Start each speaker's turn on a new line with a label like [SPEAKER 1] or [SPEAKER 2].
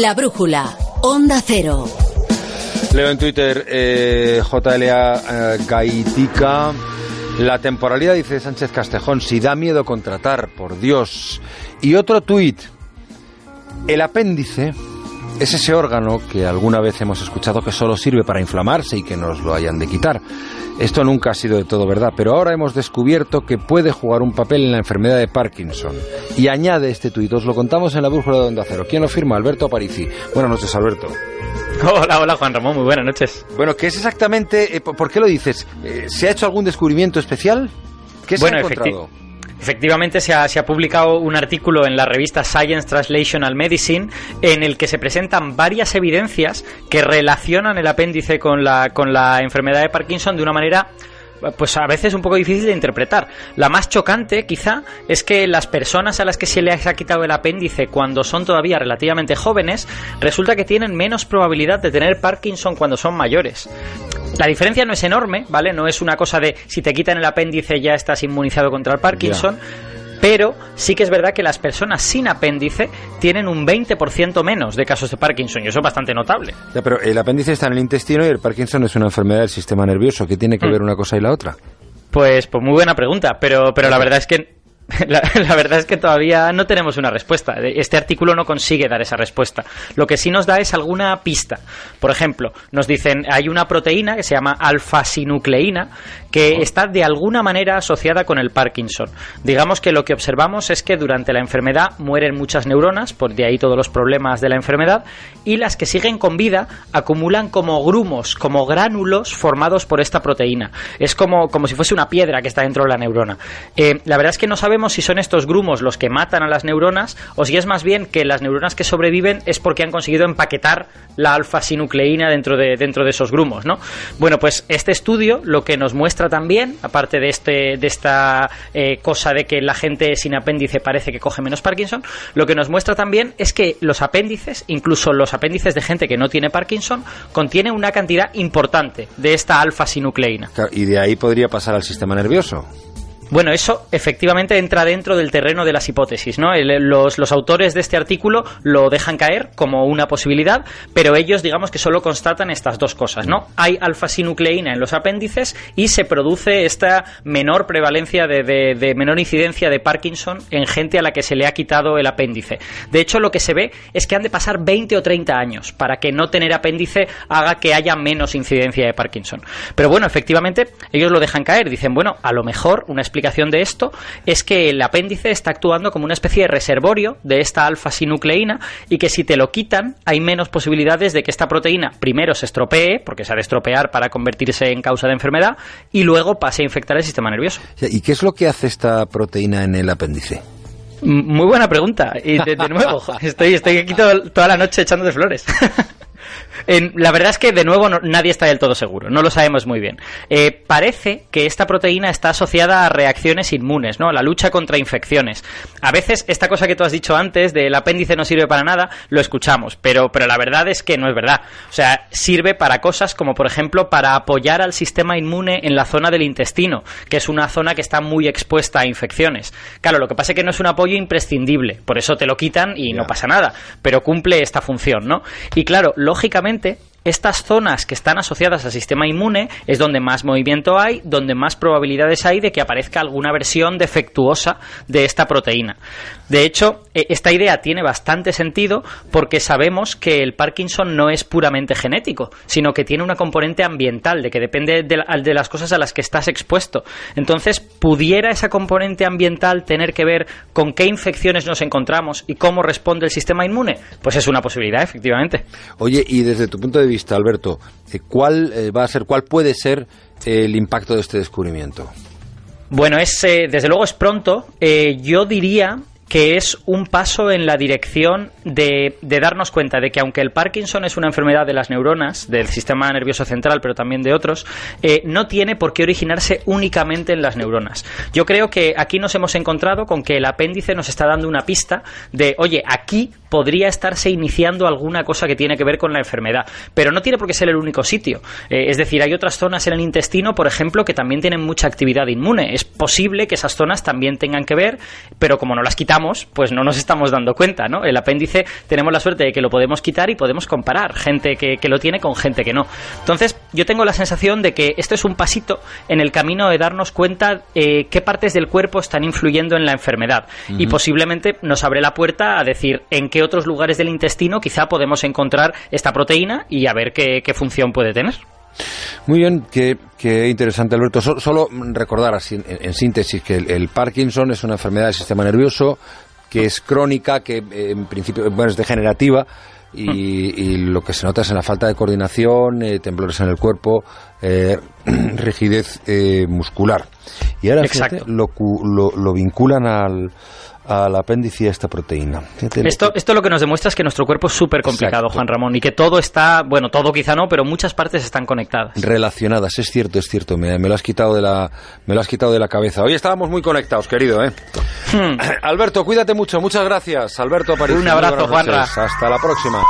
[SPEAKER 1] La brújula, Onda Cero.
[SPEAKER 2] Leo en Twitter, eh, JLA eh. La temporalidad, dice Sánchez Castejón, si da miedo contratar, por Dios. Y otro tuit. El apéndice es ese órgano que alguna vez hemos escuchado que solo sirve para inflamarse y que nos lo hayan de quitar. Esto nunca ha sido de todo verdad, pero ahora hemos descubierto que puede jugar un papel en la enfermedad de Parkinson. Y añade este tuit, os lo contamos en la brújula de Onda Cero. ¿Quién lo firma? Alberto Aparici. Buenas noches, Alberto.
[SPEAKER 3] Hola, hola Juan Ramón, muy buenas noches.
[SPEAKER 2] Bueno, ¿qué es exactamente? eh, ¿Por qué lo dices? Eh, ¿Se ha hecho algún descubrimiento especial? ¿Qué se
[SPEAKER 3] Bueno,
[SPEAKER 2] ha encontrado?
[SPEAKER 3] Efectivamente, se ha, publicado un artículo en la revista Science Translational Medicine en el que se presentan varias evidencias que relacionan el apéndice con la, con la enfermedad de Parkinson de una manera pues a veces un poco difícil de interpretar. La más chocante, quizá, es que las personas a las que se les ha quitado el apéndice cuando son todavía relativamente jóvenes, resulta que tienen menos probabilidad de tener Parkinson cuando son mayores. La diferencia no es enorme, ¿vale? No es una cosa de si te quitan el apéndice ya estás inmunizado contra el Parkinson. Pero sí que es verdad que las personas sin apéndice tienen un 20% menos de casos de Parkinson y eso es bastante notable.
[SPEAKER 2] Ya, pero el apéndice está en el intestino y el Parkinson es una enfermedad del sistema nervioso. ¿Qué tiene que
[SPEAKER 3] Mm.
[SPEAKER 2] ver una cosa y la otra?
[SPEAKER 3] Pues, pues muy buena pregunta, pero, pero la verdad es que la, la verdad es que todavía no tenemos una respuesta. Este artículo no consigue dar esa respuesta. Lo que sí nos da es alguna pista. Por ejemplo, nos dicen hay una proteína que se llama alfa-sinucleína que está de alguna manera asociada con el Parkinson. Digamos que lo que observamos es que durante la enfermedad mueren muchas neuronas, por de ahí todos los problemas de la enfermedad, y las que siguen con vida acumulan como grumos, como gránulos formados por esta proteína. Es como, como si fuese una piedra que está dentro de la neurona. Eh, la verdad es que no sabemos si son estos grumos los que matan a las neuronas o si es más bien que las neuronas que sobreviven es porque han conseguido empaquetar la alfa-sinucleína dentro de, dentro de esos grumos, ¿no? Bueno, pues este estudio lo que nos muestra también, aparte de, este, de esta eh, cosa de que la gente sin apéndice parece que coge menos Parkinson, lo que nos muestra también es que los apéndices, incluso los apéndices de gente que no tiene Parkinson, contienen una cantidad importante de esta alfa-sinucleína.
[SPEAKER 2] Y de ahí podría pasar al sistema nervioso.
[SPEAKER 3] Bueno, eso efectivamente entra dentro del terreno de las hipótesis, ¿no? Los, autores de este artículo lo dejan caer como una posibilidad, pero ellos digamos que solo constatan estas dos cosas, ¿no? Hay alfa-sinucleína en los apéndices y se produce esta menor prevalencia de, de- de menor incidencia de Parkinson en gente a la que se le ha quitado el apéndice. De hecho, lo que se ve es que han de pasar 20 o 30 años para que no tener apéndice haga que haya menos incidencia de Parkinson. Pero bueno, efectivamente, ellos lo dejan caer. Dicen, bueno, a lo mejor una explicación de esto es que el apéndice está actuando como una especie de reservorio de esta alfa-sinucleína y que si te lo quitan hay menos posibilidades de que esta proteína primero se estropee, porque se ha de estropear para convertirse en causa de enfermedad, y luego pase a infectar el sistema nervioso.
[SPEAKER 2] ¿Y qué es lo que hace esta proteína en el apéndice?
[SPEAKER 3] Muy buena pregunta. Y de, de nuevo, estoy, estoy aquí todo- toda la noche echando de flores. La verdad es que de nuevo no- nadie está del todo seguro, no lo sabemos muy bien. Eh, parece que esta proteína está asociada a reacciones inmunes, ¿no? La lucha contra infecciones. A veces esta cosa que tú has dicho antes del apéndice no sirve para nada, lo escuchamos, pero, pero la verdad es que no es verdad. O sea, sirve para cosas como por ejemplo para apoyar al sistema inmune en la zona del intestino, que es una zona que está muy expuesta a infecciones. Claro, lo que pasa es que no es un apoyo imprescindible, por eso te lo quitan y no pasa nada, pero cumple esta función, ¿no? Y claro, lógicamente, Posteriormente, estas zonas que están asociadas al sistema inmune es donde más movimiento hay, donde más probabilidades hay de que aparezca alguna versión defectuosa de esta proteína. De hecho, e- esta idea tiene bastante sentido porque sabemos que el Parkinson no es puramente genético, sino que tiene una componente ambiental, de que depende de, la- de las cosas a las que estás expuesto. Entonces, ¿pudiera esa componente ambiental tener que ver con qué infecciones nos encontramos y cómo responde el sistema inmune? Pues es una posibilidad, efectivamente.
[SPEAKER 2] Oye, y desde tu punto de vista, Alberto, eh, ¿cuál eh, va a ser, cuál puede ser el impacto de este descubrimiento?
[SPEAKER 3] Bueno, es, eh, desde luego es pronto. Yo diría que es un paso en la dirección de, darnos cuenta de que aunque el Parkinson es una enfermedad de las neuronas, del sistema nervioso central, pero también de otros, eh, no tiene por qué originarse únicamente en las neuronas. Yo creo que aquí nos hemos encontrado con que el apéndice nos está dando una pista de, oye, aquí podría estarse iniciando alguna cosa que tiene que ver con la enfermedad, pero no tiene por qué ser el único sitio. Eh, es decir, hay otras zonas en el intestino, por ejemplo, que también tienen mucha actividad inmune. Es posible que esas zonas también tengan que ver, pero como no las quitamos, pues no nos estamos dando cuenta, ¿no? El apéndice tenemos la suerte de que lo podemos quitar y podemos comparar gente que, que lo tiene con gente que no. Entonces, yo tengo la sensación de que esto es un pasito en el camino de darnos cuenta eh, qué partes del cuerpo están influyendo en la enfermedad uh -huh. y posiblemente nos abre la puerta a decir en qué otros lugares del intestino quizá podemos encontrar esta proteína y a ver qué, qué función puede tener.
[SPEAKER 2] Muy bien, qué, qué interesante, Alberto. So, solo recordar así, en, en, síntesis que el, el, Parkinson es una enfermedad del sistema nervioso que es crónica, que eh, en principio bueno, es degenerativa. Y, y, lo que se nota es en la falta de coordinación, eh, temblores en el cuerpo, eh, rigidez eh, muscular. Y ahora fíjate, lo, lo, lo vinculan al, al apéndice a esta proteína.
[SPEAKER 3] Esto, esto lo que nos demuestra es que nuestro cuerpo es súper complicado, Juan Ramón, y que todo está, bueno, todo quizá no, pero muchas partes están conectadas.
[SPEAKER 2] Relacionadas, es cierto, es cierto, me, me lo has quitado de la, me lo has quitado de la cabeza. Hoy estábamos muy conectados, querido, ¿eh? Alberto, cuídate mucho, muchas gracias. Alberto París.
[SPEAKER 3] Un abrazo, Juanra.
[SPEAKER 2] Hasta la próxima.